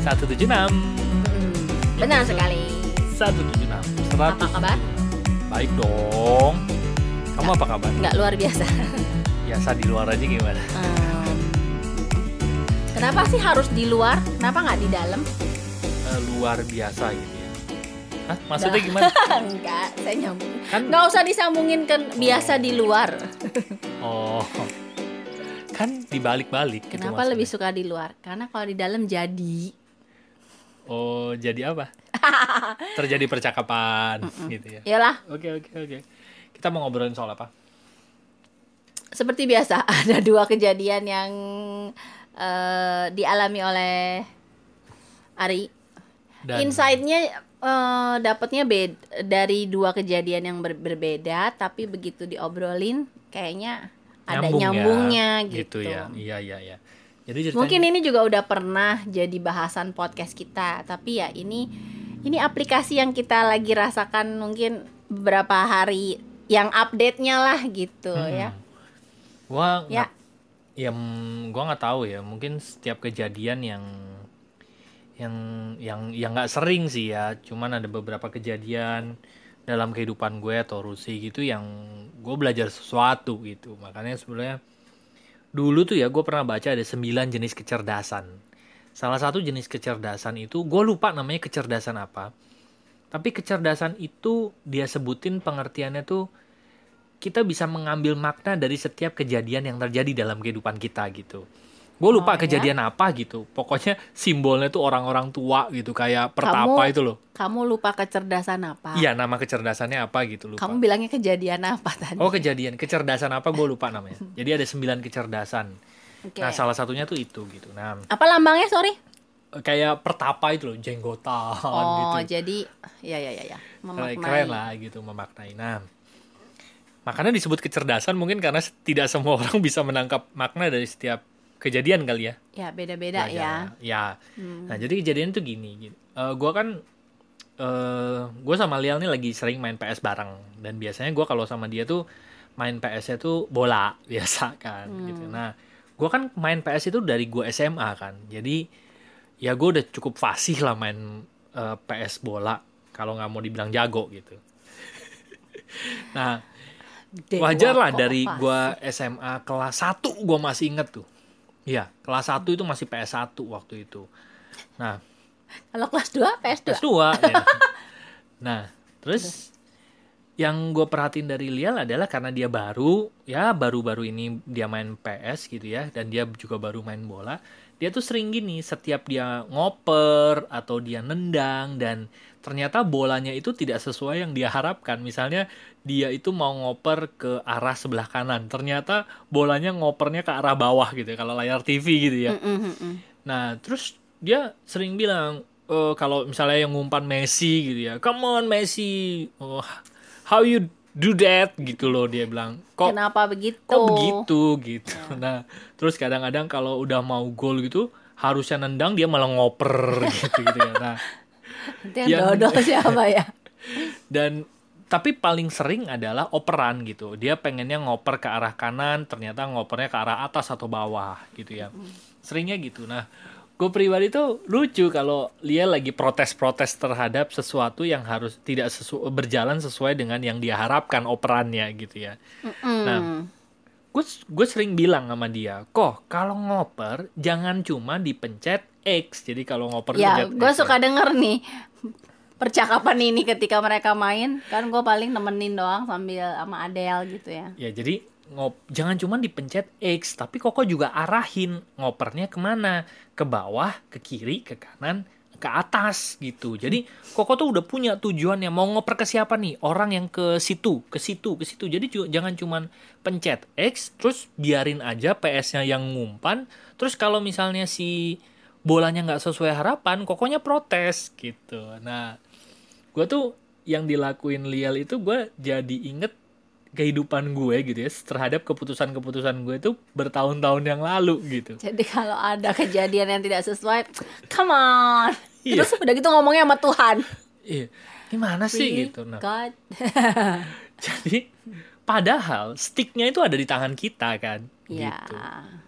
176 Hmm, benar sekali. 176 Apa 100 kabar? Baik dong Kamu apa kabar? Nggak luar biasa. Biasa di luar aja gimana? Em, kenapa sih harus di luar? Kenapa nggak di dalam? Eh, luar biasa gitu ya Hah? Maksudnya gimana? Enggak, saya nyambung. Kan Nggak usah disambungin kan biasa di luar. Oh Kan dibalik-balik gitu Kenapa maksudnya. lebih suka di luar? Karena kalau di dalam jadi Oh jadi apa? Terjadi percakapan gitu ya Yalah, Oke oke oke Kita mau ngobrolin soal apa? seperti biasa ada dua kejadian yang eh, dialami oleh Ari. Dan Insight-nya eh, dapatnya bed dari dua kejadian yang ber- berbeda, tapi begitu diobrolin kayaknya ada nyambung ya, nyambungnya gitu. ya Iya iya iya Jadi ceritanya Mungkin ini juga udah pernah jadi bahasan podcast kita, tapi ya ini ini aplikasi yang kita lagi rasakan mungkin beberapa hari yang update-nya lah gitu Hmm. ya. Gua Ya. ya mm, gua nggak tahu ya mungkin setiap kejadian yang yang yang yang nggak sering sih ya cuman ada beberapa kejadian dalam kehidupan gue atau Rusi gitu yang gue belajar sesuatu gitu makanya sebenarnya dulu tuh ya gue pernah baca ada 9 jenis kecerdasan salah satu jenis kecerdasan itu gue lupa namanya kecerdasan apa tapi kecerdasan itu dia sebutin pengertiannya tuh kita bisa mengambil makna dari setiap kejadian yang terjadi dalam kehidupan kita gitu. Gue lupa Oh, ya? kejadian apa gitu. Pokoknya simbolnya tuh orang-orang tua gitu kayak pertapa Kamu- itu loh. Kamu lupa kecerdasan apa? Iya nama kecerdasannya apa gitu lupa. Kamu bilangnya kejadian apa tadi? Oh kejadian kecerdasan apa gue lupa namanya. Jadi ada 9 kecerdasan. Oke. Nah salah satunya tuh itu gitu. Nah Apa lambangnya sorry? kayak pertapa itu loh jenggotan Oh gitu. jadi ya ya ya ya memaknai. keren lah gitu memaknai. Nah, makanya disebut kecerdasan mungkin karena tidak semua orang bisa menangkap makna dari setiap kejadian kali ya. Ya beda-beda ya. Ya. Hmm. Nah, jadi kejadian tuh gini. gini. Eh, gua kan eh gue sama Lial nih lagi sering main PS bareng dan biasanya gua kalau sama dia tuh main PS-nya tuh bola biasa kan Hmm. gitu. Nah, gua kan main PS itu dari gua SMA kan. Jadi ya gue udah cukup fasih lah main eh, PS bola kalau nggak mau dibilang jago gitu. nah, Dewa wajar lah dari gua SMA kelas 1 gua masih inget tuh. Iya, kelas 1 itu masih PS1 waktu itu. Nah, Kalau kelas 2 PS2. PS2 ya. Nah, terus yang gue perhatiin dari Lial adalah karena dia baru, ya baru-baru ini dia main PS gitu ya, dan dia juga baru main bola. Dia tuh sering gini, setiap dia ngoper atau dia nendang dan ternyata bolanya itu tidak sesuai yang dia harapkan. Misalnya dia itu mau ngoper ke arah sebelah kanan, ternyata bolanya ngopernya ke arah bawah gitu ya, kalau layar TV gitu ya. Mm, mm, mm. Nah, terus dia sering bilang eh, kalau misalnya yang ngumpan Messi gitu ya, come on Messi, oh, how you do that gitu loh dia bilang. Kok Kenapa begitu? kok begitu gitu. Nah, terus kadang-kadang kalau udah mau gol gitu harusnya nendang dia malah ngoper gitu gitu ya. Nah, yang Yang- dodol siapa ya? dan tapi paling sering adalah operan gitu. Dia pengennya ngoper ke arah kanan, ternyata ngopernya ke arah atas atau bawah gitu ya. Seringnya gitu. Nah, gue pribadi tuh lucu kalau dia lagi protes-protes terhadap sesuatu yang harus tidak sesu berjalan sesuai dengan yang dia harapkan operannya gitu ya. Mm. Nah, gue gue sering bilang sama dia, kok kalau ngoper jangan cuma dipencet X. Jadi kalau ngoper ya, gue suka denger nih percakapan ini ketika mereka main. Kan gue paling nemenin doang sambil sama Adele gitu ya. Ya jadi ngop jangan cuma dipencet X, tapi Koko juga arahin ngopernya ke mana, ke bawah, ke kiri, ke kanan, ke atas gitu. Jadi Koko tuh udah punya tujuannya mau ngoper ke siapa nih, orang yang ke situ, ke situ, ke situ. Jadi jangan cuma pencet X, terus biarin aja PS-nya yang ngumpan. Terus kalau misalnya si bolanya nggak sesuai harapan, Kokonya protes gitu. Nah, gue tuh yang dilakuin Lial itu gue jadi inget kehidupan gue gitu ya terhadap keputusan-keputusan gue itu bertahun-tahun yang lalu gitu. Jadi kalau ada kejadian yang tidak sesuai, come on. Iya. Terus udah gitu ngomongnya sama Tuhan. Iya, gimana sih Free gitu. Nah, God. jadi padahal sticknya itu ada di tangan kita kan. Ya. Gitu.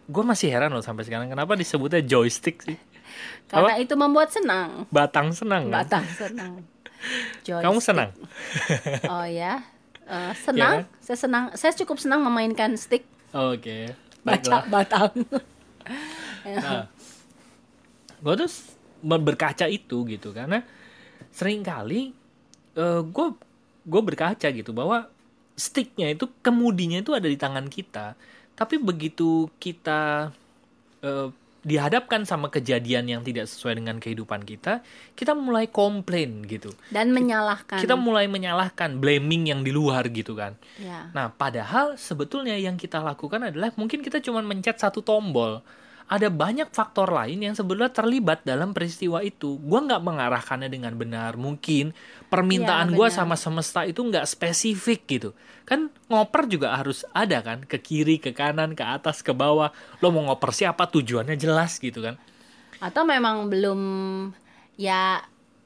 Gue masih heran loh sampai sekarang kenapa disebutnya joystick sih. Karena itu membuat senang. Batang senang kan? Batang senang. Kamu Joystick. senang? Oh ya. Eh, senang. Ya kan? Saya senang. Saya cukup senang memainkan stick Oke. baca Baiklah. batang. Nah, gue tuh berkaca itu gitu karena sering kali gue gue berkaca gitu bahwa sticknya itu kemudinya itu ada di tangan kita tapi begitu kita eh, dihadapkan sama kejadian yang tidak sesuai dengan kehidupan kita kita mulai komplain gitu Dan menyalahkan. kita mulai menyalahkan blaming yang di luar gitu kan Ya. Nah, padahal sebetulnya yang kita lakukan adalah mungkin kita cuma mencet satu tombol. Ada banyak faktor lain yang sebenarnya terlibat dalam peristiwa itu. Gua nggak mengarahkannya dengan benar. Mungkin permintaan gua benar. sama semesta itu nggak spesifik gitu. Kan ngoper juga harus ada kan, ke kiri, ke kanan, ke atas, ke bawah. Lo mau ngoper siapa tujuannya jelas gitu kan. Atau memang belum ya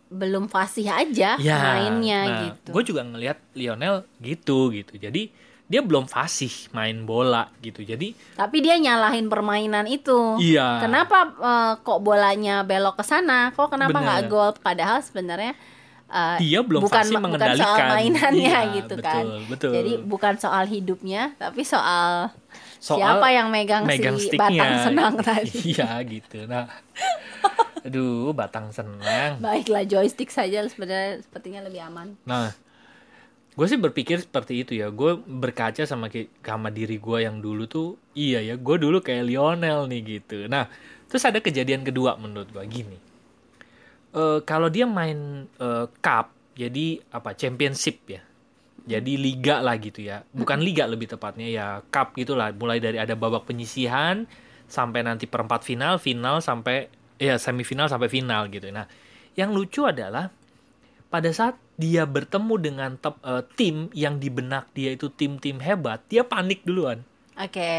belum fasih aja Ya, mainnya nah, gitu. Gue juga ngelihat Lionel gitu gitu. Jadi dia belum fasih main bola gitu. Jadi Tapi dia nyalahin permainan itu. Iya. Kenapa eh, kok bolanya belok ke sana? Kok kenapa nggak gol? Padahal sebenarnya eh, Dia belum bukan fasih bukan soal mengendalikan. mainannya Iya, gitu betul, kan. betul. Jadi bukan soal hidupnya, tapi soal, Soal siapa yang megang, megang si batang senang tadi. Iya gitu. Nah, aduh batang senang. Baiklah joystick saja sebenarnya sepertinya lebih aman. Nah, gue sih berpikir seperti itu ya. Gue berkaca sama sama diri gue yang dulu tuh, iya ya, gue dulu kayak Lionel nih gitu. Nah, terus ada kejadian kedua menurut gue gini. Eh, kalau dia main eh, cup, jadi apa championship ya. Jadi liga lah gitu ya. Bukan liga lebih tepatnya ya cup gitulah. Mulai dari ada babak penyisihan sampai nanti perempat final, final sampai ya semifinal sampai final gitu. Nah, yang lucu adalah pada saat dia bertemu dengan tep- eh, tim yang di benak dia itu tim-tim hebat, dia panik duluan. Oke.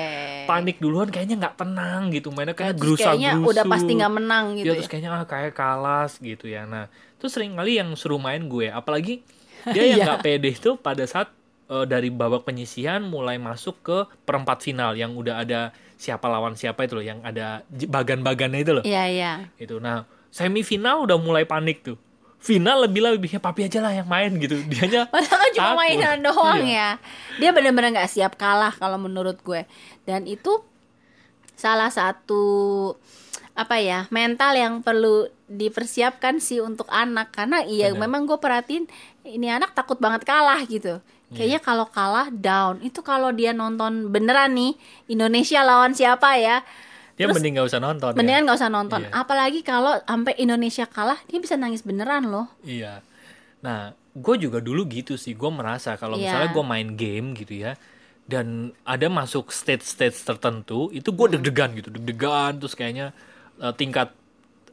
Panik duluan kayaknya nggak tenang gitu. Mainnya kayak gerusa kayaknya udah pasti nggak menang ya, gitu. terus kayaknya ah, kayak kalas gitu ya. Nah, terus sering kali yang suruh main gue, apalagi dia yang Iya. nggak pede itu pada saat eh, dari babak penyisihan mulai masuk ke perempat final yang udah ada siapa lawan siapa itu loh, yang ada bagan-bagannya itu loh. Iya iya. Itu. Nah, semifinal udah mulai panik tuh. Final lebih lebihnya papi aja lah yang main gitu. Dianya Padahal kan cuma takut. mainan doang Iya. ya. Dia benar-benar nggak siap kalah kalau menurut gue. Dan itu salah satu apa ya mental yang perlu dipersiapkan sih untuk anak karena iya Benar. memang gue perhatiin ini anak takut banget kalah gitu kayaknya kalau kalah down itu kalau dia nonton beneran nih Indonesia lawan siapa ya dia Terus, mending gak usah nonton. ya. mendingan nggak usah nonton Iya. apalagi kalau sampai Indonesia kalah dia bisa nangis beneran loh Iya. Nah, gue juga dulu gitu sih. Gue merasa kalau Iya. misalnya gue main game gitu ya, dan ada masuk stage-stage tertentu, itu gue Hmm. deg-degan gitu, deg-degan terus kayaknya eh, tingkat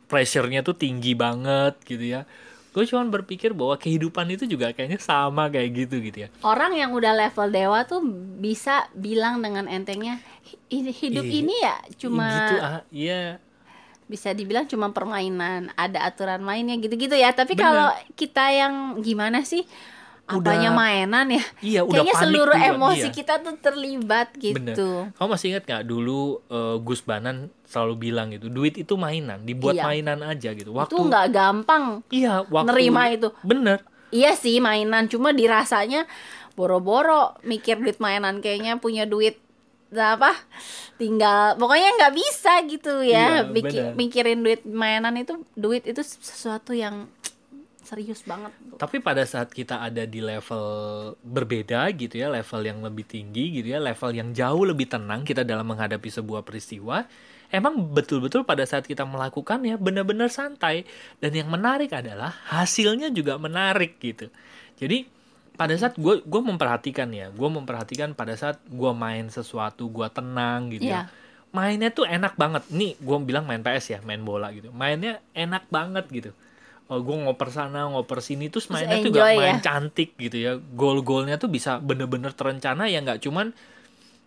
pressure-nya tuh tinggi banget gitu ya. Gue cuman berpikir bahwa kehidupan itu juga kayaknya sama kayak gitu gitu ya. orang yang udah level dewa tuh bisa bilang dengan entengnya "Hi- hidup Iya. ini ya cuma gitu ah, iya. bisa dibilang cuma permainan ada aturan mainnya gitu-gitu ya tapi kalau kita yang gimana sih apanya Udah- mainan ya Iya, udah kayaknya panik seluruh duluan, emosi iya. kita tuh terlibat Bener. gitu Kamu masih ingat nggak dulu eh, Gus Banan selalu bilang gitu, duit itu mainan, dibuat Iya. mainan aja gitu. Waktu itu nggak gampang Iya, waktu nerima itu. Bener. iya sih mainan cuma dirasanya boro-boro mikir duit mainan kayaknya punya duit apa tinggal pokoknya nggak bisa gitu ya Iya, Biki- benar. mikirin duit mainan itu duit itu sesuatu yang serius banget Tapi pada saat kita ada di level berbeda gitu ya, level yang lebih tinggi gitu ya, level yang jauh lebih tenang kita dalam menghadapi sebuah peristiwa, emang betul-betul pada saat kita melakukannya benar-benar santai dan yang menarik adalah hasilnya juga menarik gitu. Jadi pada saat gue gue memperhatikan ya, gue memperhatikan pada saat gue main sesuatu, gue tenang gitu Iya. ya. Mainnya tuh enak banget. Nih gue bilang main PS ya, main bola gitu. Mainnya enak banget gitu. Oh, gue ngoper sana, ngoper sini, terus Terus mainnya tuh gak enjoy main ya. cantik gitu ya. Gol-golnya tuh bisa bener-bener terencana ya nggak cuman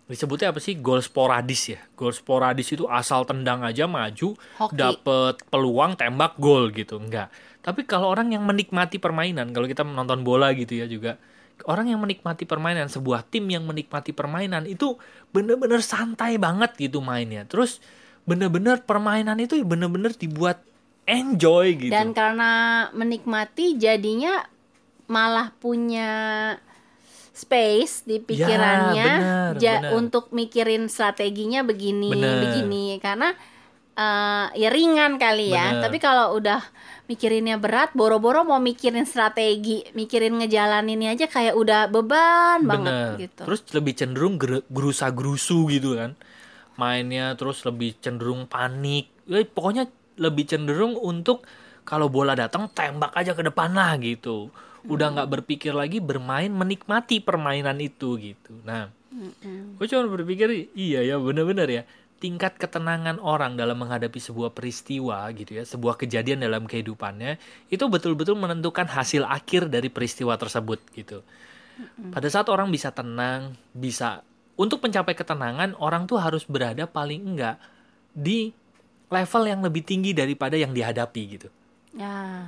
disebutnya apa sih gol sporadis ya. Gol sporadis itu asal tendang aja maju, Hoki. dapet peluang tembak gol gitu, enggak. Tapi kalau orang yang menikmati permainan, kalau kita menonton bola gitu ya juga, orang yang menikmati permainan, sebuah tim yang menikmati permainan itu bener-bener santai banget gitu mainnya. Terus bener-bener permainan itu bener-bener dibuat enjoy gitu. Dan karena menikmati jadinya malah punya space di pikirannya Ya, bener, ja- bener. untuk mikirin strateginya begini Bener. begini karena eh, ya ringan kali ya Bener. tapi kalau udah mikirinnya berat boro-boro mau mikirin strategi mikirin ngejalaninnya aja kayak udah beban banget Bener. gitu Terus lebih cenderung gerusa gerusu gitu kan. Mainnya terus lebih cenderung panik. Eh, pokoknya lebih cenderung untuk kalau bola datang tembak aja ke depan lah gitu. Udah nggak berpikir lagi bermain menikmati permainan itu gitu. Nah, gue cuma berpikir iya ya bener-bener ya. Tingkat ketenangan orang dalam menghadapi sebuah peristiwa gitu ya sebuah kejadian dalam kehidupannya itu betul-betul menentukan hasil akhir dari peristiwa tersebut gitu. Pada saat orang bisa tenang bisa untuk mencapai ketenangan orang tuh harus berada paling enggak di level yang lebih tinggi daripada yang dihadapi gitu ya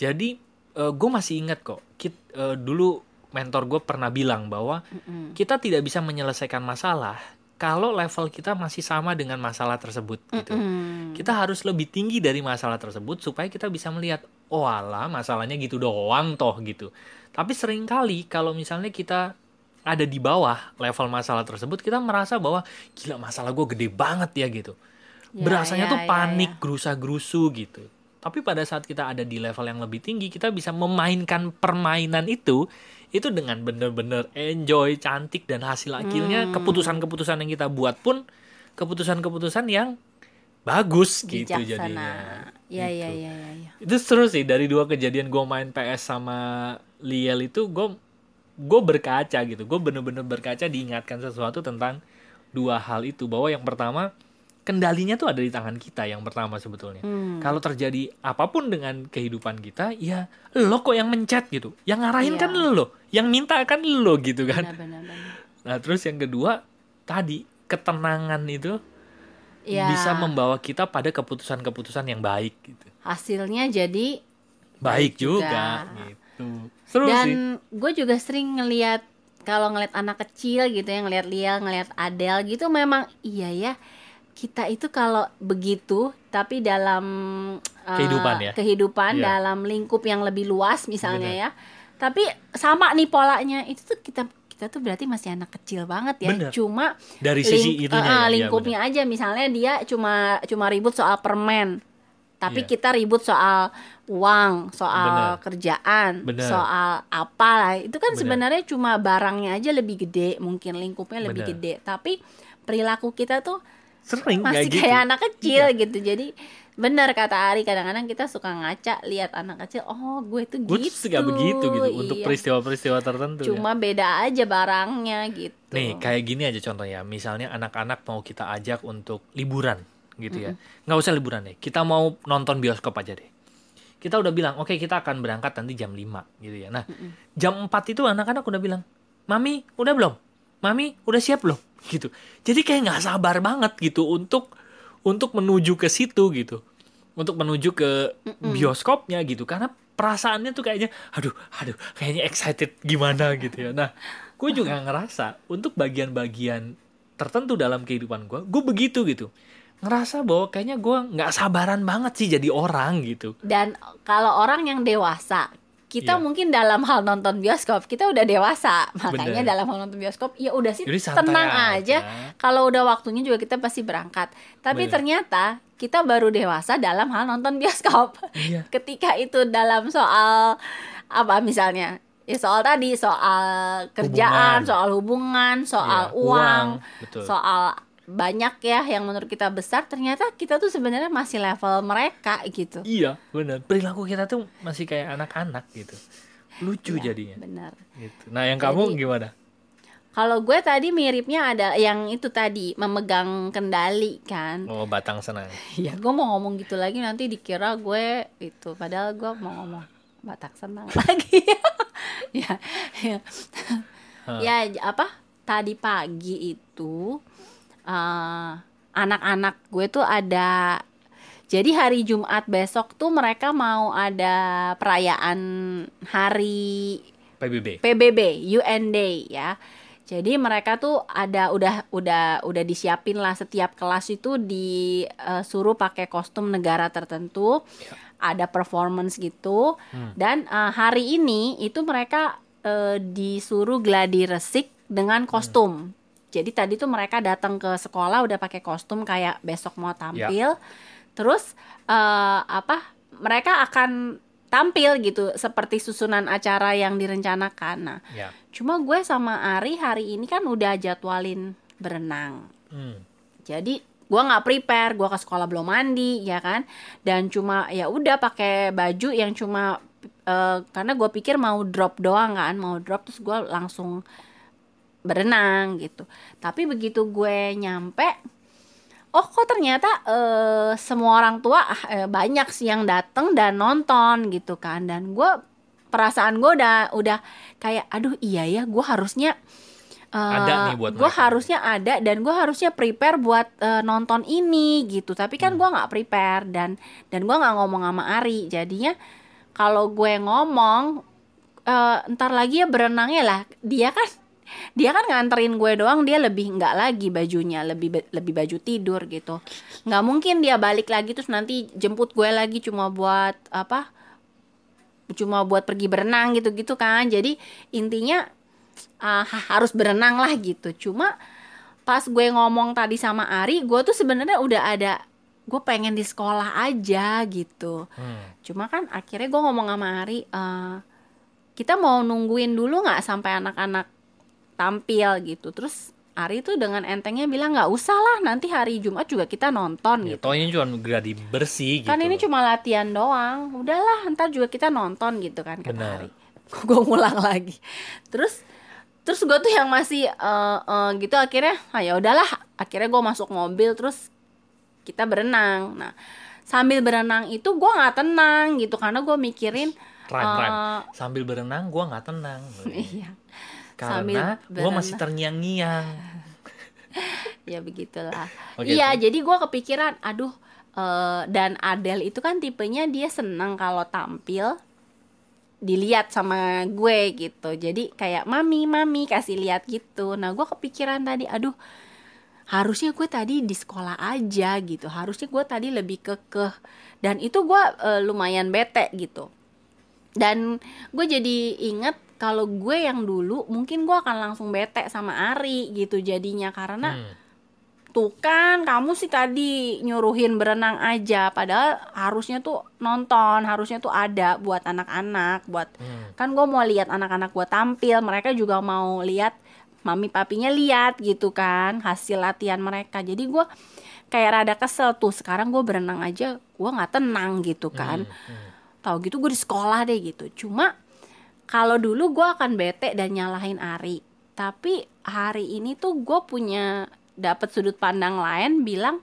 jadi gue masih ingat kok kit, eh, dulu mentor gue pernah bilang bahwa Mm-mm. kita tidak bisa menyelesaikan masalah kalau level kita masih sama dengan masalah tersebut gitu. Mm-mm. Kita harus lebih tinggi dari masalah tersebut supaya kita bisa melihat oh alah masalahnya gitu doang toh gitu. Tapi sering kali kalau misalnya kita ada di bawah level masalah tersebut kita merasa bahwa gila masalah gue gede banget ya gitu. Ya, Berasanya ya, tuh ya, panik, ya. gerusa-gerusu gitu. Tapi pada saat kita ada di level yang lebih tinggi, kita bisa memainkan permainan itu itu dengan bener-bener enjoy, cantik dan hasil akhirnya Hmm. keputusan-keputusan yang kita buat pun keputusan-keputusan yang bagus gitu bijaksana jadinya. ya Gitu. ya ya ya ya Itu seru sih dari dua kejadian gue main PS sama Liel itu gue gue berkaca gitu. Gue bener-bener berkaca diingatkan sesuatu tentang dua hal itu bahwa yang pertama kendalinya tuh ada di tangan kita yang pertama sebetulnya. Hmm. Kalau terjadi apa pun dengan kehidupan kita, ya lo kok yang mencet gitu. Yang ngarahin Iya. kan lo, yang minta kan lo gitu kan. benar benar benar Nah, terus yang kedua tadi ketenangan itu ya bisa membawa kita pada keputusan-keputusan yang baik gitu. hasilnya jadi Baik Baik juga, juga. gitu. Seru dan gue juga sering ngelihat kalau ngelihat anak kecil gitu ya ngelihat Liel ngelihat Adele gitu memang iya ya kita itu kalau begitu tapi dalam eh, Kehidupan ya? kehidupan Iya. dalam lingkup yang lebih luas misalnya Bener. ya tapi sama nih polanya itu tuh kita kita tuh berarti masih anak kecil banget ya Bener. cuma Dari sisi link- itunya eh, ya, iya, lingkupnya aja misalnya dia cuma cuma ribut soal permen tapi Iya. kita ribut soal uang soal Bener. kerjaan Bener. soal apa lah itu kan Bener. sebenarnya cuma barangnya aja lebih gede mungkin lingkupnya lebih Bener. gede tapi perilaku kita tuh Sering masih kayak gitu. kayak anak kecil gitu jadi benar kata Ari kadang-kadang kita suka ngaca lihat anak kecil oh gue tuh Gue gitu begitu gitu untuk Iya. peristiwa-peristiwa tertentu ya. cuma beda aja barangnya gitu Nih, kayak gini aja contohnya. Misalnya anak-anak mau kita ajak untuk liburan gitu ya. Nggak usah liburan deh. Kita mau nonton bioskop aja deh. Kita udah bilang, oke kita akan berangkat nanti jam 5 gitu ya. Nah, jam 4 itu anak-anak udah bilang, Mami, udah belum? Mami, udah siap belum? Gitu. Jadi kayak nggak sabar banget gitu untuk untuk menuju ke situ gitu. Untuk menuju ke bioskopnya gitu. Karena perasaannya tuh kayaknya, aduh, aduh, kayaknya excited gimana gitu ya. Nah, gue juga ngerasa untuk bagian-bagian tertentu dalam kehidupan gue, gue begitu gitu. Ngerasa bahwa kayaknya gue nggak sabaran banget sih jadi orang gitu. Dan kalau orang yang dewasa, kita Iya. mungkin dalam hal nonton bioskop kita udah dewasa, makanya Bener. dalam hal nonton bioskop ya udah sih Jadi tenang aja. aja. Kalau udah waktunya juga kita pasti berangkat. Tapi Bener. ternyata kita baru dewasa dalam hal nonton bioskop. Iya. Ketika itu dalam soal apa misalnya? Ya soal tadi soal kerjaan, Hubungan. soal hubungan, soal Iya, uang, betul. soal banyak ya yang menurut kita besar ternyata kita tuh sebenarnya masih level mereka gitu. Iya, benar. Perilaku kita tuh masih kayak anak-anak gitu. Lucu Iya, jadinya. Benar. Gitu. Nah, yang kamu Jadi- gimana? Kalau gue tadi miripnya ada yang itu tadi memegang kendali kan. Oh, batang senang. Ya gue mau ngomong gitu lagi nanti dikira gue itu padahal gue mau ngomong Batak senang lagi. ya, ya. Ya apa? Tadi pagi itu eh, anak-anak gue tuh ada jadi hari Jumat besok tuh mereka mau ada perayaan hari PBB. PBB UN Day ya. Jadi mereka tuh ada udah udah udah disiapin lah setiap kelas itu disuruh pakai kostum negara tertentu, Ya. ada performance gitu. Hmm. Dan eh, hari ini itu mereka eh, disuruh gladi resik dengan kostum. Jadi tadi tuh mereka datang ke sekolah udah pakai kostum kayak besok mau tampil. Terus eh, apa? Mereka akan tampil gitu seperti susunan acara yang direncanakan. Nah, Ya. cuma gue sama Ari hari ini kan udah jadwalin berenang. Hmm. Jadi gue nggak prepare, gue ke sekolah belum mandi, ya kan? Dan cuma ya udah pakai baju yang cuma eh, karena gue pikir mau drop doang kan, mau drop terus gue langsung berenang gitu. Tapi begitu gue nyampe, oh kok ternyata eh, semua orang tua eh, banyak sih yang dateng dan nonton gitu kan. Dan gue perasaan gue udah udah kayak, aduh iya ya, gue harusnya Ada nih buat gue harusnya ada dan gue harusnya prepare buat eh, nonton ini gitu tapi kan Hmm. gue nggak prepare dan dan gue nggak ngomong sama Ari jadinya kalau gue ngomong eh, ntar lagi ya berenangnya lah dia kan dia kan nganterin gue doang dia lebih nggak lagi bajunya lebih lebih baju tidur gitu. Nggak mungkin dia balik lagi terus nanti jemput gue lagi cuma buat apa cuma buat pergi berenang gitu-gitu kan. Jadi intinya ah, harus berenang lah gitu. Cuma pas gue ngomong tadi sama Ari gue tuh sebenarnya udah ada gue pengen di sekolah aja gitu. Hmm. cuma kan akhirnya gue ngomong sama Ari eh, kita mau nungguin dulu nggak sampai anak-anak tampil gitu terus Ari tuh dengan entengnya bilang nggak usah lah nanti hari Jumat juga kita nonton Ya, gitu toh ini cuma gladi bersih gitu. kan ini cuma latihan doang udahlah ntar juga kita nonton gitu kan kata Benar. Ari gue ngulang lagi terus terus gue tuh yang masih eh, eh, gitu akhirnya ah ya udahlah akhirnya gue masuk mobil terus kita berenang nah sambil berenang itu gue nggak tenang gitu karena gue mikirin Rhyme, rhyme. eh, Sambil berenang gua nggak tenang. iya Karena gua masih terngiang-ngiang. ya begitulah. Oke, iya jadi gue kepikiran aduh eh, dan Adele itu kan tipenya dia senang kalau tampil dilihat sama gue gitu. Jadi kayak mami mami kasih lihat gitu. Nah gue kepikiran tadi aduh harusnya gue tadi di sekolah aja gitu. Harusnya gue tadi lebih kekeh. Dan itu gue eh, lumayan bete gitu. Dan gue jadi inget kalau gue yang dulu mungkin gue akan langsung bete sama Ari gitu jadinya. Karena Hmm. tuh kan kamu sih tadi nyuruhin berenang aja. Padahal harusnya tuh nonton harusnya tuh ada buat anak-anak buat Hmm. kan gue mau lihat anak-anak gue tampil. Mereka juga mau lihat mami papinya lihat gitu kan hasil latihan mereka. Jadi gue kayak rada kesel tuh. Sekarang gue berenang aja gue nggak tenang gitu kan. Hmm, hmm. tahu gitu gue di sekolah deh gitu. Cuma kalau dulu gue akan bete dan nyalahin Ari. Tapi hari ini tuh gue punya dapat sudut pandang lain bilang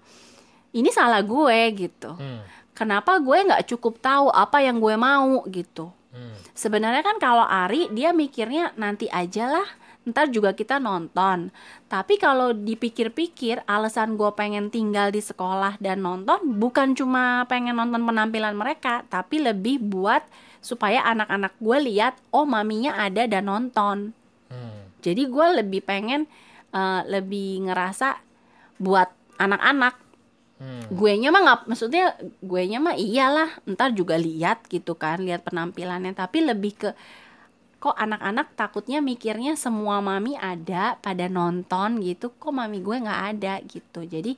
ini salah gue gitu. Hmm. kenapa gue nggak cukup tahu apa yang gue mau? gitu. Hmm. sebenarnya kan kalau Ari dia mikirnya nanti aja lah ntar juga kita nonton. Tapi kalau dipikir-pikir alasan gue pengen tinggal di sekolah dan nonton bukan cuma pengen nonton penampilan mereka tapi lebih buat supaya anak-anak gue lihat oh maminya ada dan nonton Hmm. jadi gue lebih pengen eh, lebih ngerasa buat anak-anak Hmm. gue nya mah nggak maksudnya gue nya mah iyalah ntar juga lihat gitu kan lihat penampilannya tapi lebih ke kok anak-anak takutnya mikirnya semua mami ada pada nonton gitu kok mami gue nggak ada gitu jadi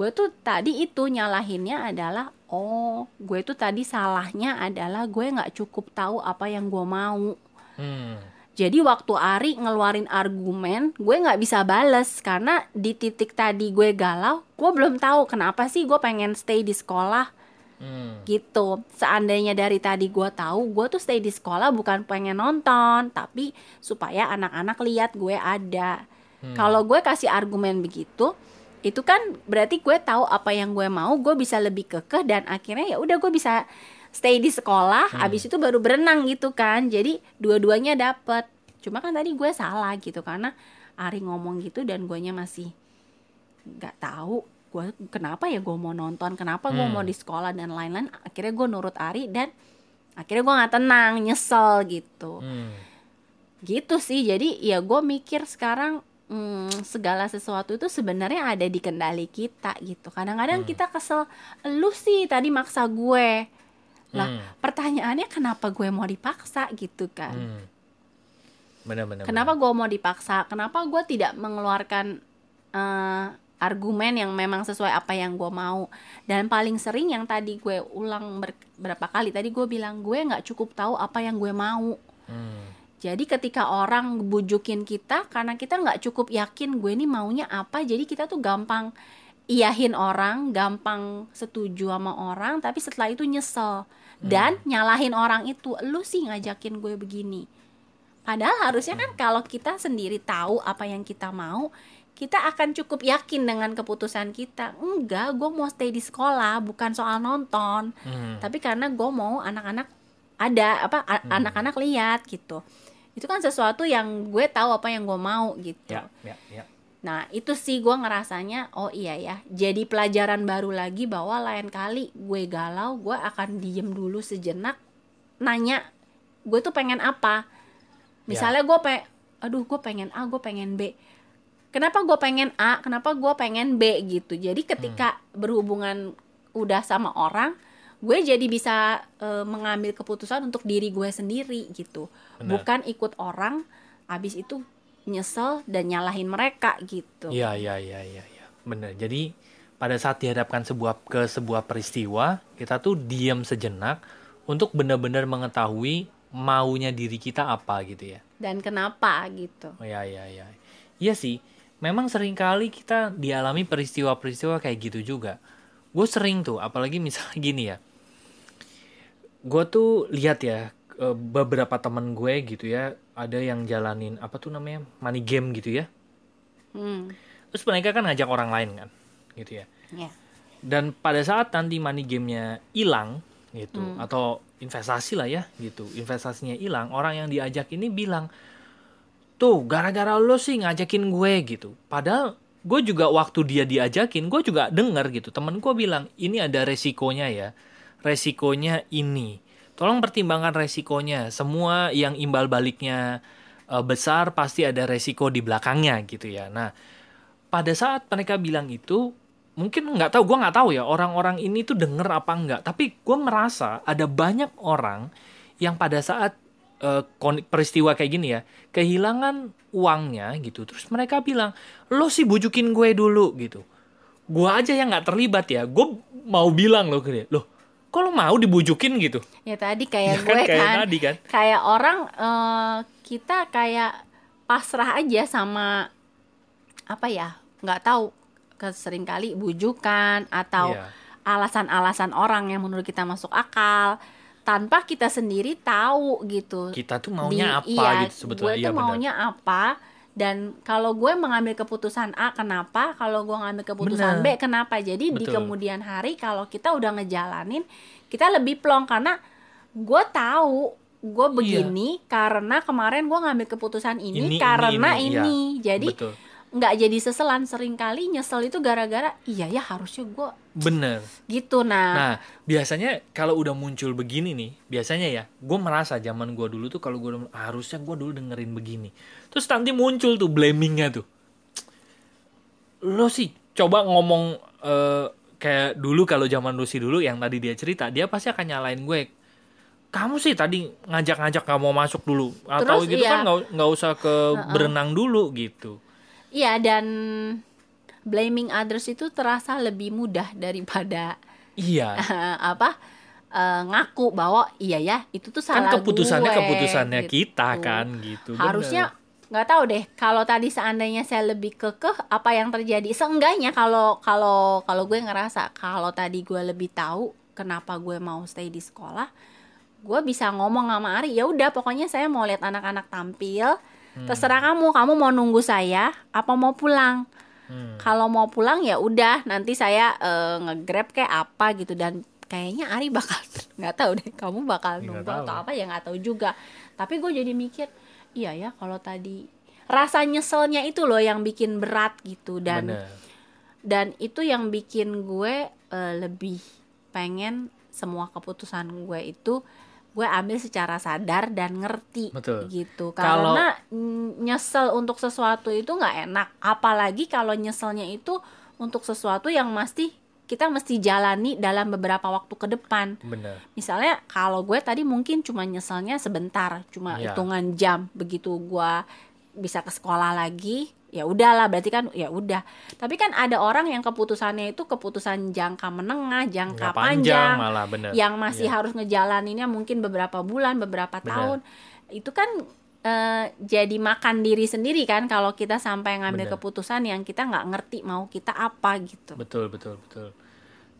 gue tuh tadi itu nyalahinnya adalah oh gue tuh tadi salahnya adalah gue nggak cukup tahu apa yang gue mau Hmm. jadi waktu Ari ngeluarin argumen, gue nggak bisa bales karena di titik tadi gue galau, gue belum tahu kenapa sih gue pengen stay di sekolah Hmm. gitu. Seandainya dari tadi gue tahu, gue tuh stay di sekolah bukan pengen nonton, tapi supaya anak-anak lihat gue ada. Hmm. Kalau gue kasih argumen begitu, itu kan berarti gue tahu apa yang gue mau, gue bisa lebih kekeh dan akhirnya ya udah gue bisa stay di sekolah, Hmm. abis itu baru berenang gitu kan. Jadi dua-duanya dapet. Cuma kan tadi gue salah gitu karena Ari ngomong gitu dan guanya masih nggak tahu gue kenapa ya gue mau nonton, kenapa gue Hmm. mau di sekolah dan lain-lain. Akhirnya gue nurut Ari dan akhirnya gue nggak tenang, nyesel gitu. Hmm. gitu sih jadi ya gue mikir sekarang hmm, segala sesuatu itu sebenarnya ada di kendali kita gitu kadang-kadang Hmm. kita kesel lu sih tadi maksa gue lah Hmm. pertanyaannya kenapa gue mau dipaksa gitu kan Hmm. Benar-benar. kenapa gue mau dipaksa kenapa gue tidak mengeluarkan eh, argumen yang memang sesuai apa yang gue mau dan paling sering yang tadi gue ulang ber- berapa kali tadi gue bilang gue nggak cukup tahu apa yang gue mau Hmm. Jadi ketika orang bujukin kita karena kita nggak cukup yakin gue ini maunya apa, jadi kita tuh gampang iyahin orang, gampang setuju sama orang, tapi setelah itu nyesel dan nyalahin orang itu, lu sih ngajakin gue begini. Padahal harusnya kan kalau kita sendiri tahu apa yang kita mau, kita akan cukup yakin dengan keputusan kita. Enggak, gue mau stay di sekolah, bukan soal nonton Hmm. tapi karena gue mau anak-anak ada apa Hmm. anak-anak lihat gitu itu kan sesuatu yang gue tahu apa yang gue mau gitu. Ya, ya, ya. nah itu sih gue ngerasanya oh iya ya jadi pelajaran baru lagi bahwa lain kali gue galau gue akan diem dulu sejenak nanya gue tuh pengen apa? Misalnya gue pe aduh gue pengen A gue pengen B. Kenapa gue pengen A kenapa gue pengen B gitu. Jadi ketika berhubungan udah sama orang gue jadi bisa eh, mengambil keputusan untuk diri gue sendiri gitu Benar. bukan ikut orang habis itu nyesel dan nyalahin mereka gitu Iya, iya, iya, iya, iya. Benar. Jadi pada saat dihadapkan sebuah ke sebuah peristiwa, kita tuh diam sejenak untuk benar-benar mengetahui maunya diri kita apa gitu ya. dan kenapa gitu Oh, iya, iya, iya. Iya sih. Memang sering kali kita dialami peristiwa-peristiwa kayak gitu juga. Gue sering tuh, apalagi misalnya gini ya. Gue tuh lihat ya eh, beberapa temen gue gitu ya, ada yang jalanin apa tuh namanya money game gitu ya. hmm Terus mereka kan ngajak orang lain kan, gitu ya. ya Dan pada saat nanti money gamenya hilang gitu, Hmm. atau investasi lah ya gitu, investasinya hilang, orang yang diajak ini bilang, tuh gara-gara lo sih ngajakin gue gitu. Padahal gue juga waktu dia diajakin, gue juga denger gitu. Temen gue bilang, ini ada resikonya ya, resikonya ini. Tolong pertimbangkan resikonya. Semua yang imbal baliknya eh, besar pasti ada resiko di belakangnya gitu ya. Nah, pada saat mereka bilang itu mungkin nggak tahu gue nggak tahu ya orang-orang ini tuh denger apa enggak tapi gue merasa ada banyak orang yang pada saat kon- peristiwa kayak gini ya kehilangan uangnya gitu terus mereka bilang lo sih bujukin gue dulu gitu gue aja yang nggak terlibat ya gue mau bilang loh ke dia loh kok lo mau dibujukin gitu? Ya tadi Ya kayak kan, gue kayak kan. tadi kan. kayak orang eh, kita kayak pasrah aja sama apa ya nggak tahu sering kali bujukan atau Iya. alasan-alasan orang yang menurut kita masuk akal tanpa kita sendiri tahu gitu. Kita tuh maunya apa Di- iya, gitu sebetulnya. gue Iya, tuh maunya apa dan kalau gue mengambil keputusan A kenapa kalau gue ngambil keputusan Benar. B kenapa jadi di Betul. kemudian hari kalau kita udah ngejalanin kita lebih plong karena gue tahu gue begini karena kemarin gue ngambil keputusan ini, Iya. Ini, ini, karena ini, ini, iya. jadi betul nggak jadi seselan sering kali nyesel itu gara-gara iya ya harusnya gue bener gitu nah, Nah, biasanya kalau udah muncul begini nih, biasanya ya, gue merasa zaman gue dulu tuh kalau gue harusnya gue dulu dengerin begini. Terus nanti muncul tuh blamingnya tuh. Lo sih coba ngomong eh, kayak dulu kalau zaman Lucy dulu yang tadi dia cerita, dia pasti akan nyalain gue. Kamu sih tadi ngajak-ngajak gak mau masuk dulu atau Terus, gitu iya. kan nggak nggak usah ke berenang dulu gitu. iya dan blaming others itu terasa lebih mudah daripada Iya. apa eh, ngaku bahwa iya ya itu tuh kan salah keputusannya gue, keputusannya gitu. kita kan gitu. harusnya nggak tahu deh kalau tadi seandainya saya lebih kekeh apa yang terjadi seenggaknya kalau kalau kalau gue ngerasa kalau tadi gue lebih tahu kenapa gue mau stay di sekolah gue bisa ngomong sama Ari ya udah pokoknya saya mau lihat anak-anak tampil Hmm. terserah kamu kamu mau nunggu saya apa mau pulang Hmm. kalau mau pulang ya udah nanti saya eh, nge-grab kayak apa gitu dan kayaknya Ari bakal nggak tahu deh kamu bakal nunggu tahu. atau apa ya nggak tahu juga tapi gue jadi mikir iya ya kalau tadi rasa nyeselnya itu loh yang bikin berat gitu dan Bener. dan itu yang bikin gue eh, lebih pengen semua keputusan gue itu gue ambil secara sadar dan ngerti Betul. gitu karena mm, nyesel untuk sesuatu itu nggak enak apalagi kalau nyeselnya itu untuk sesuatu yang mesti kita mesti jalani dalam beberapa waktu ke depan bener misalnya kalau gue tadi mungkin cuma nyeselnya sebentar cuma Iya. hitungan jam begitu gue bisa ke sekolah lagi ya udahlah berarti kan ya udah tapi kan ada orang yang keputusannya itu keputusan jangka menengah jangka nggak panjang panjang malah bener yang masih Iya. harus ngejalaninnya mungkin beberapa bulan beberapa Benar. tahun itu kan eh, jadi makan diri sendiri kan kalau kita sampai ngambil Benar. keputusan yang kita nggak ngerti mau kita apa gitu Betul, betul, betul.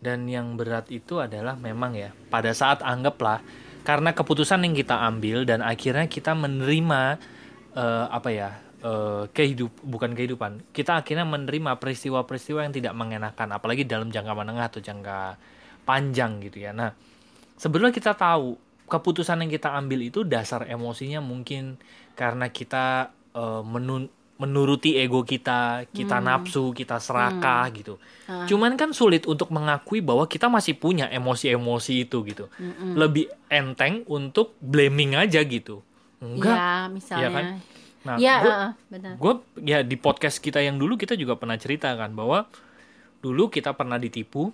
Dan yang berat itu adalah memang ya, pada saat anggaplah karena keputusan yang kita ambil dan akhirnya kita menerima eh, apa ya? eh, kehidup bukan kehidupan. Kita akhirnya menerima peristiwa-peristiwa yang tidak mengenakan apalagi dalam jangka menengah atau jangka panjang gitu ya. Nah, sebelumnya kita tahu keputusan yang kita ambil itu dasar emosinya mungkin karena kita eh, menun- menuruti ego kita, kita nafsu, kita serakah gitu. Ah. Cuman kan sulit untuk mengakui bahwa kita masih punya emosi-emosi itu gitu. Lebih enteng untuk blaming aja gitu. Enggak. ya misalnya. Kan? Nah, ya eh, benar. gue ya di podcast kita yang dulu kita juga pernah cerita kan bahwa dulu kita pernah ditipu.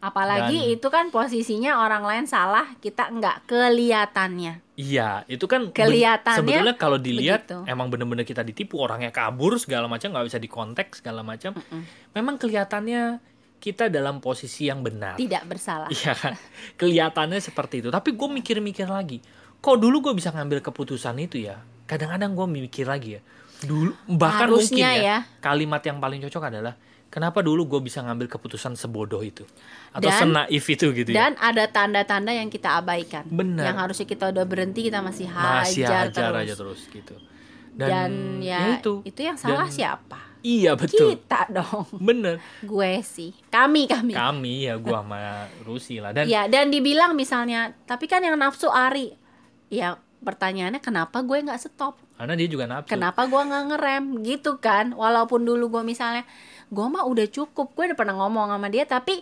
Apalagi Dan- itu kan posisinya orang lain salah kita nggak kelihatannya. Iya itu kan Kelihatannya sebetulnya kalau dilihat begitu. emang bener-bener kita ditipu orangnya kabur segala macam nggak bisa dikontak segala macam. Memang kelihatannya kita dalam posisi yang benar. Tidak bersalah. Iya kan? Kelihatannya seperti itu. Tapi gue mikir-mikir lagi kok dulu gue bisa ngambil keputusan itu ya? Kadang-kadang gue mikir lagi ya. Dulu bahkan Harusnya mungkin ya, ya. kalimat yang paling cocok adalah kenapa dulu gue bisa ngambil keputusan sebodoh itu? Atau Dan- senaif itu gitu ya. dan ada tanda-tanda yang kita abaikan. Benar. yang harusnya kita udah berhenti kita masih masih hajar hajar terus aja terus. gitu. Dan, ya, itu. itu yang salah Dan- siapa? Iya betul. Kita dong. Bener gue sih. Kami kami. Kami ya gue sama Rusi lah. Dan ya dan dibilang misalnya tapi kan yang nafsu Ari ya pertanyaannya kenapa gue nggak stop? Karena dia juga nafsu kenapa gue nggak ngerem? Gitu kan. Walaupun dulu gue misalnya gue mah udah cukup. Gue udah pernah ngomong sama dia tapi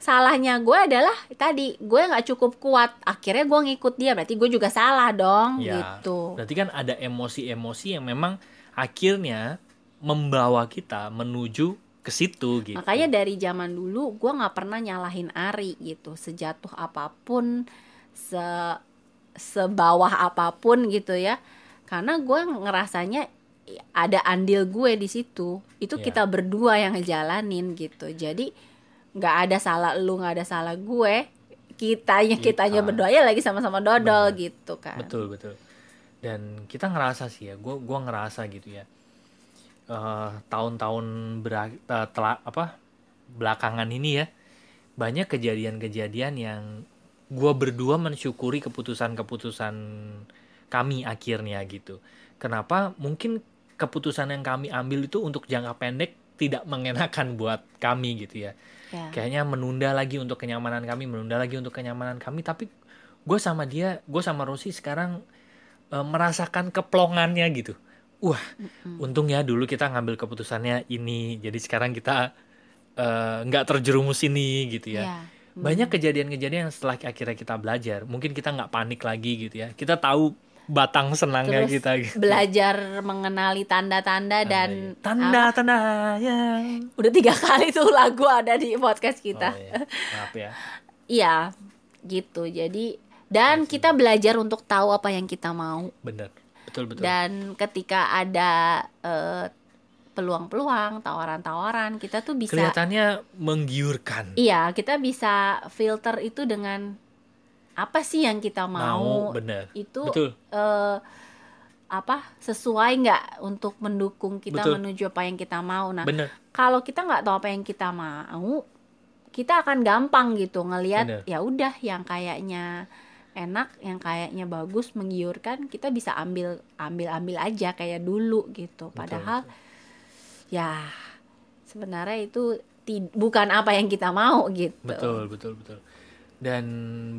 salahnya gue adalah tadi gue nggak cukup kuat. Akhirnya gue ngikut dia. Berarti gue juga salah dong. Ya, gitu. Berarti kan ada emosi-emosi yang memang akhirnya membawa kita menuju ke situ gitu. makanya dari zaman dulu gue nggak pernah nyalahin Ari gitu. Sejatuh apa pun se sebawah apa pun gitu ya karena gue ngerasanya ada andil gue di situ itu Ya. kita berdua yang ngejalanin gitu jadi nggak ada salah lu nggak ada salah gue kitanya Kita. kitanya berdua ya lagi sama-sama dodol Benar. gitu kan Betul betul. Dan kita ngerasa sih ya, gua gua ngerasa gitu ya. eh, tahun-tahun bera- eh, tela- apa belakangan ini ya banyak kejadian-kejadian yang gua berdua mensyukuri keputusan-keputusan kami akhirnya gitu. Kenapa? Mungkin keputusan yang kami ambil itu untuk jangka pendek tidak mengenakan buat kami gitu ya. ya. kayaknya menunda lagi untuk kenyamanan kami menunda lagi untuk kenyamanan kami tapi gue sama dia gue sama Rosi sekarang eh, merasakan keplongannya gitu wah untung ya dulu kita ngambil keputusannya ini jadi sekarang kita eh, nggak terjerumus ini gitu ya Ya. banyak kejadian-kejadian yang setelah akhirnya kita belajar mungkin kita nggak panik lagi gitu ya. Kita tahu batang senangnya Terus kita gitu. belajar mengenali tanda-tanda dan tanda-tanda ya. Udah tiga kali tuh lagu ada di podcast kita. Oh, iya. maaf ya. Iya gitu. Jadi dan kita belajar untuk tahu apa yang kita mau. Bener betul betul. Dan ketika ada eh, peluang-peluang tawaran-tawaran kita tuh bisa kelihatannya menggiurkan. Iya kita bisa filter itu dengan apa sih yang kita mau, mau bener itu betul. eh, apa sesuai nggak untuk mendukung kita Betul. menuju apa yang kita mau? Nah bener kalau kita nggak tahu apa yang kita mau kita akan gampang gitu ngelihat ya udah yang kayaknya enak yang kayaknya bagus menggiurkan kita bisa ambil ambil ambil aja kayak dulu gitu. Padahal ya sebenarnya itu bukan apa yang kita mau gitu. Betul betul betul. Dan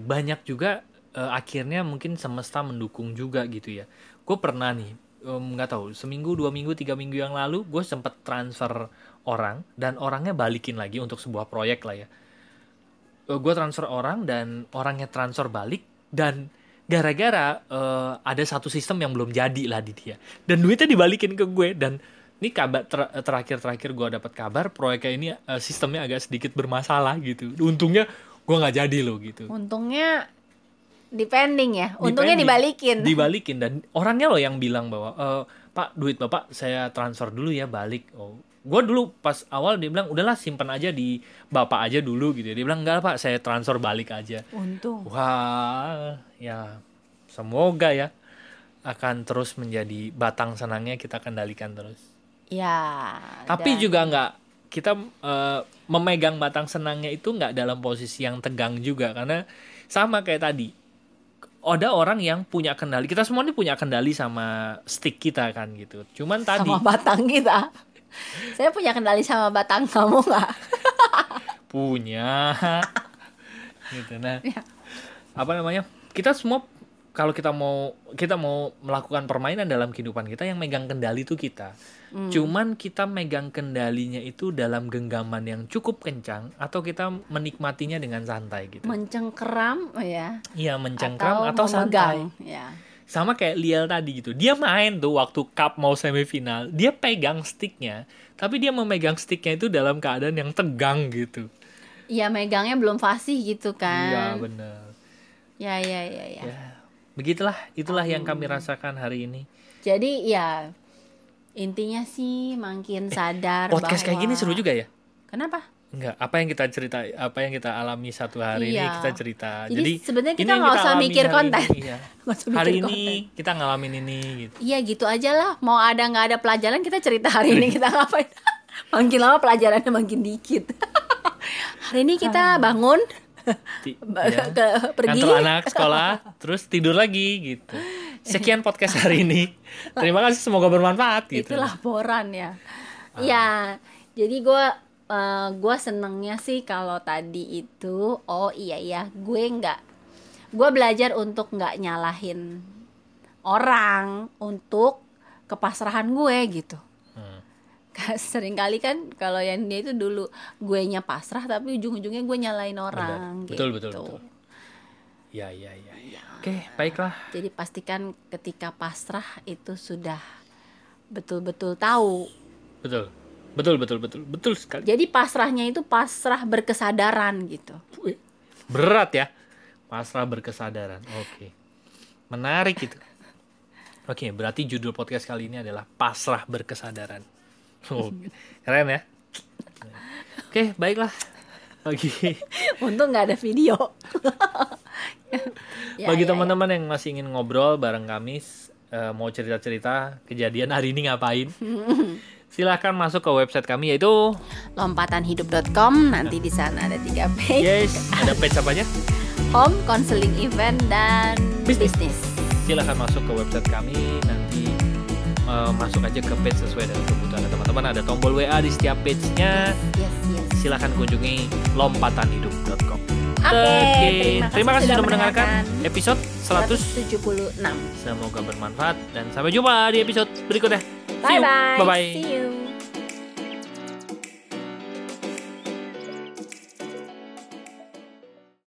banyak juga eh, akhirnya mungkin semesta mendukung juga gitu ya. Gue pernah nih nggak tahu seminggu dua minggu tiga minggu yang lalu gue sempet transfer orang dan orangnya balikin lagi untuk sebuah proyek lah ya. Gue transfer orang dan orangnya transfer balik dan gara-gara eh, ada satu sistem yang belum jadi lah di dia dan duitnya dibalikin ke gue dan ini kabar ter- terakhir-terakhir gue dapat kabar proyeknya ini eh, sistemnya agak sedikit bermasalah gitu. Untungnya gue nggak jadi loh gitu. Untungnya depending ya. Untungnya dibalikin. dibalikin dan orangnya loh yang bilang bahwa "Eh, pak duit bapak saya transfer dulu ya balik. Oh gue dulu pas awal dia bilang udahlah simpan aja di bapak aja dulu gitu dia bilang enggak pak saya transfer balik aja. Untung. wah ya semoga ya akan terus menjadi batang senangnya kita kendalikan terus Ya. tapi dan- juga nggak kita eh, memegang batang senangnya itu nggak dalam posisi yang tegang juga karena sama kayak tadi ada orang yang punya kendali kita semua ini punya kendali sama stick kita kan gitu cuman tadi sama batang kita. Saya punya kendali sama batang kamu nggak? punya gitu nah Ya. apa namanya kita semua kalau kita mau kita mau melakukan permainan dalam kehidupan kita yang megang kendali itu kita Hmm. cuman kita megang kendalinya itu dalam genggaman yang cukup kencang atau kita menikmatinya dengan santai gitu Mencengkeram ya. iya mencengkram atau, memegang. santai Ya. sama kayak Liel tadi gitu dia main tuh waktu cup mau semifinal dia pegang sticknya tapi dia memegang sticknya itu dalam keadaan yang tegang gitu Iya megangnya belum fasih gitu iya kan. bener Ya ya ya ya. ya begitulah itulah yang kami rasakan hari ini Jadi ya intinya sih makin sadar Eh, podcast kayak gini bahwa- seru juga ya Kenapa? Enggak, apa yang kita cerita, apa yang kita alami satu hari ini Iya. kita cerita. Jadi sebenarnya ini kita yang nggak usah mikir hari konten. ini, iya. Usah Hari mikir ini kita ngalamin ini gitu. Iya gitu aja lah. Mau ada nggak ada pelajaran kita cerita hari ini kita ngapain. makin lama pelajarannya makin dikit. hari ini kita bangun Ke pergi. Nganter anak sekolah, terus tidur lagi gitu. Sekian podcast hari ini. Terima kasih, semoga bermanfaat gitu. Itu laporan ya. Iya. Jadi gue eh, gue senengnya sih kalau tadi itu oh iya iya gue nggak gue belajar untuk nggak nyalahin orang untuk kepasrahan gue gitu. Sering kali kan kalau yang dia itu dulu gue nya pasrah tapi ujung-ujungnya gue nyalain orang Betul, gitu. betul, betul. Ya, ya, ya, ya. Oke, baiklah. Jadi pastikan ketika pasrah itu sudah betul-betul tahu. Betul. Betul, betul, betul. Betul sekali. Jadi pasrahnya itu pasrah berkesadaran gitu. Berat ya. Pasrah berkesadaran. Oke. Menarik itu. Oke, berarti judul podcast kali ini adalah pasrah berkesadaran. Oh, keren ya. Oke, baiklah. Bagi Untung nggak ada video. Ya, bagi ya, teman-teman yang masih ingin ngobrol bareng kami eh, mau cerita-cerita kejadian hari ini ngapain? Silahkan masuk ke website kami yaitu ya. lompatanhidup.com nanti di sana ada tiga page. yes, ada page apa aja? Home, counseling event dan Bisnis. bisnis. silahkan masuk ke website kami nanti eh, masuk aja ke page sesuai dengan kebutuhan teman-teman ada tombol WA di setiap page-nya Yes, yes. silahkan kunjungi lompatanhidup.com Oke, terima kasih sudah mendengarkan episode 100 176. semoga bermanfaat dan sampai jumpa di episode berikutnya Bye bye. bye bye See you.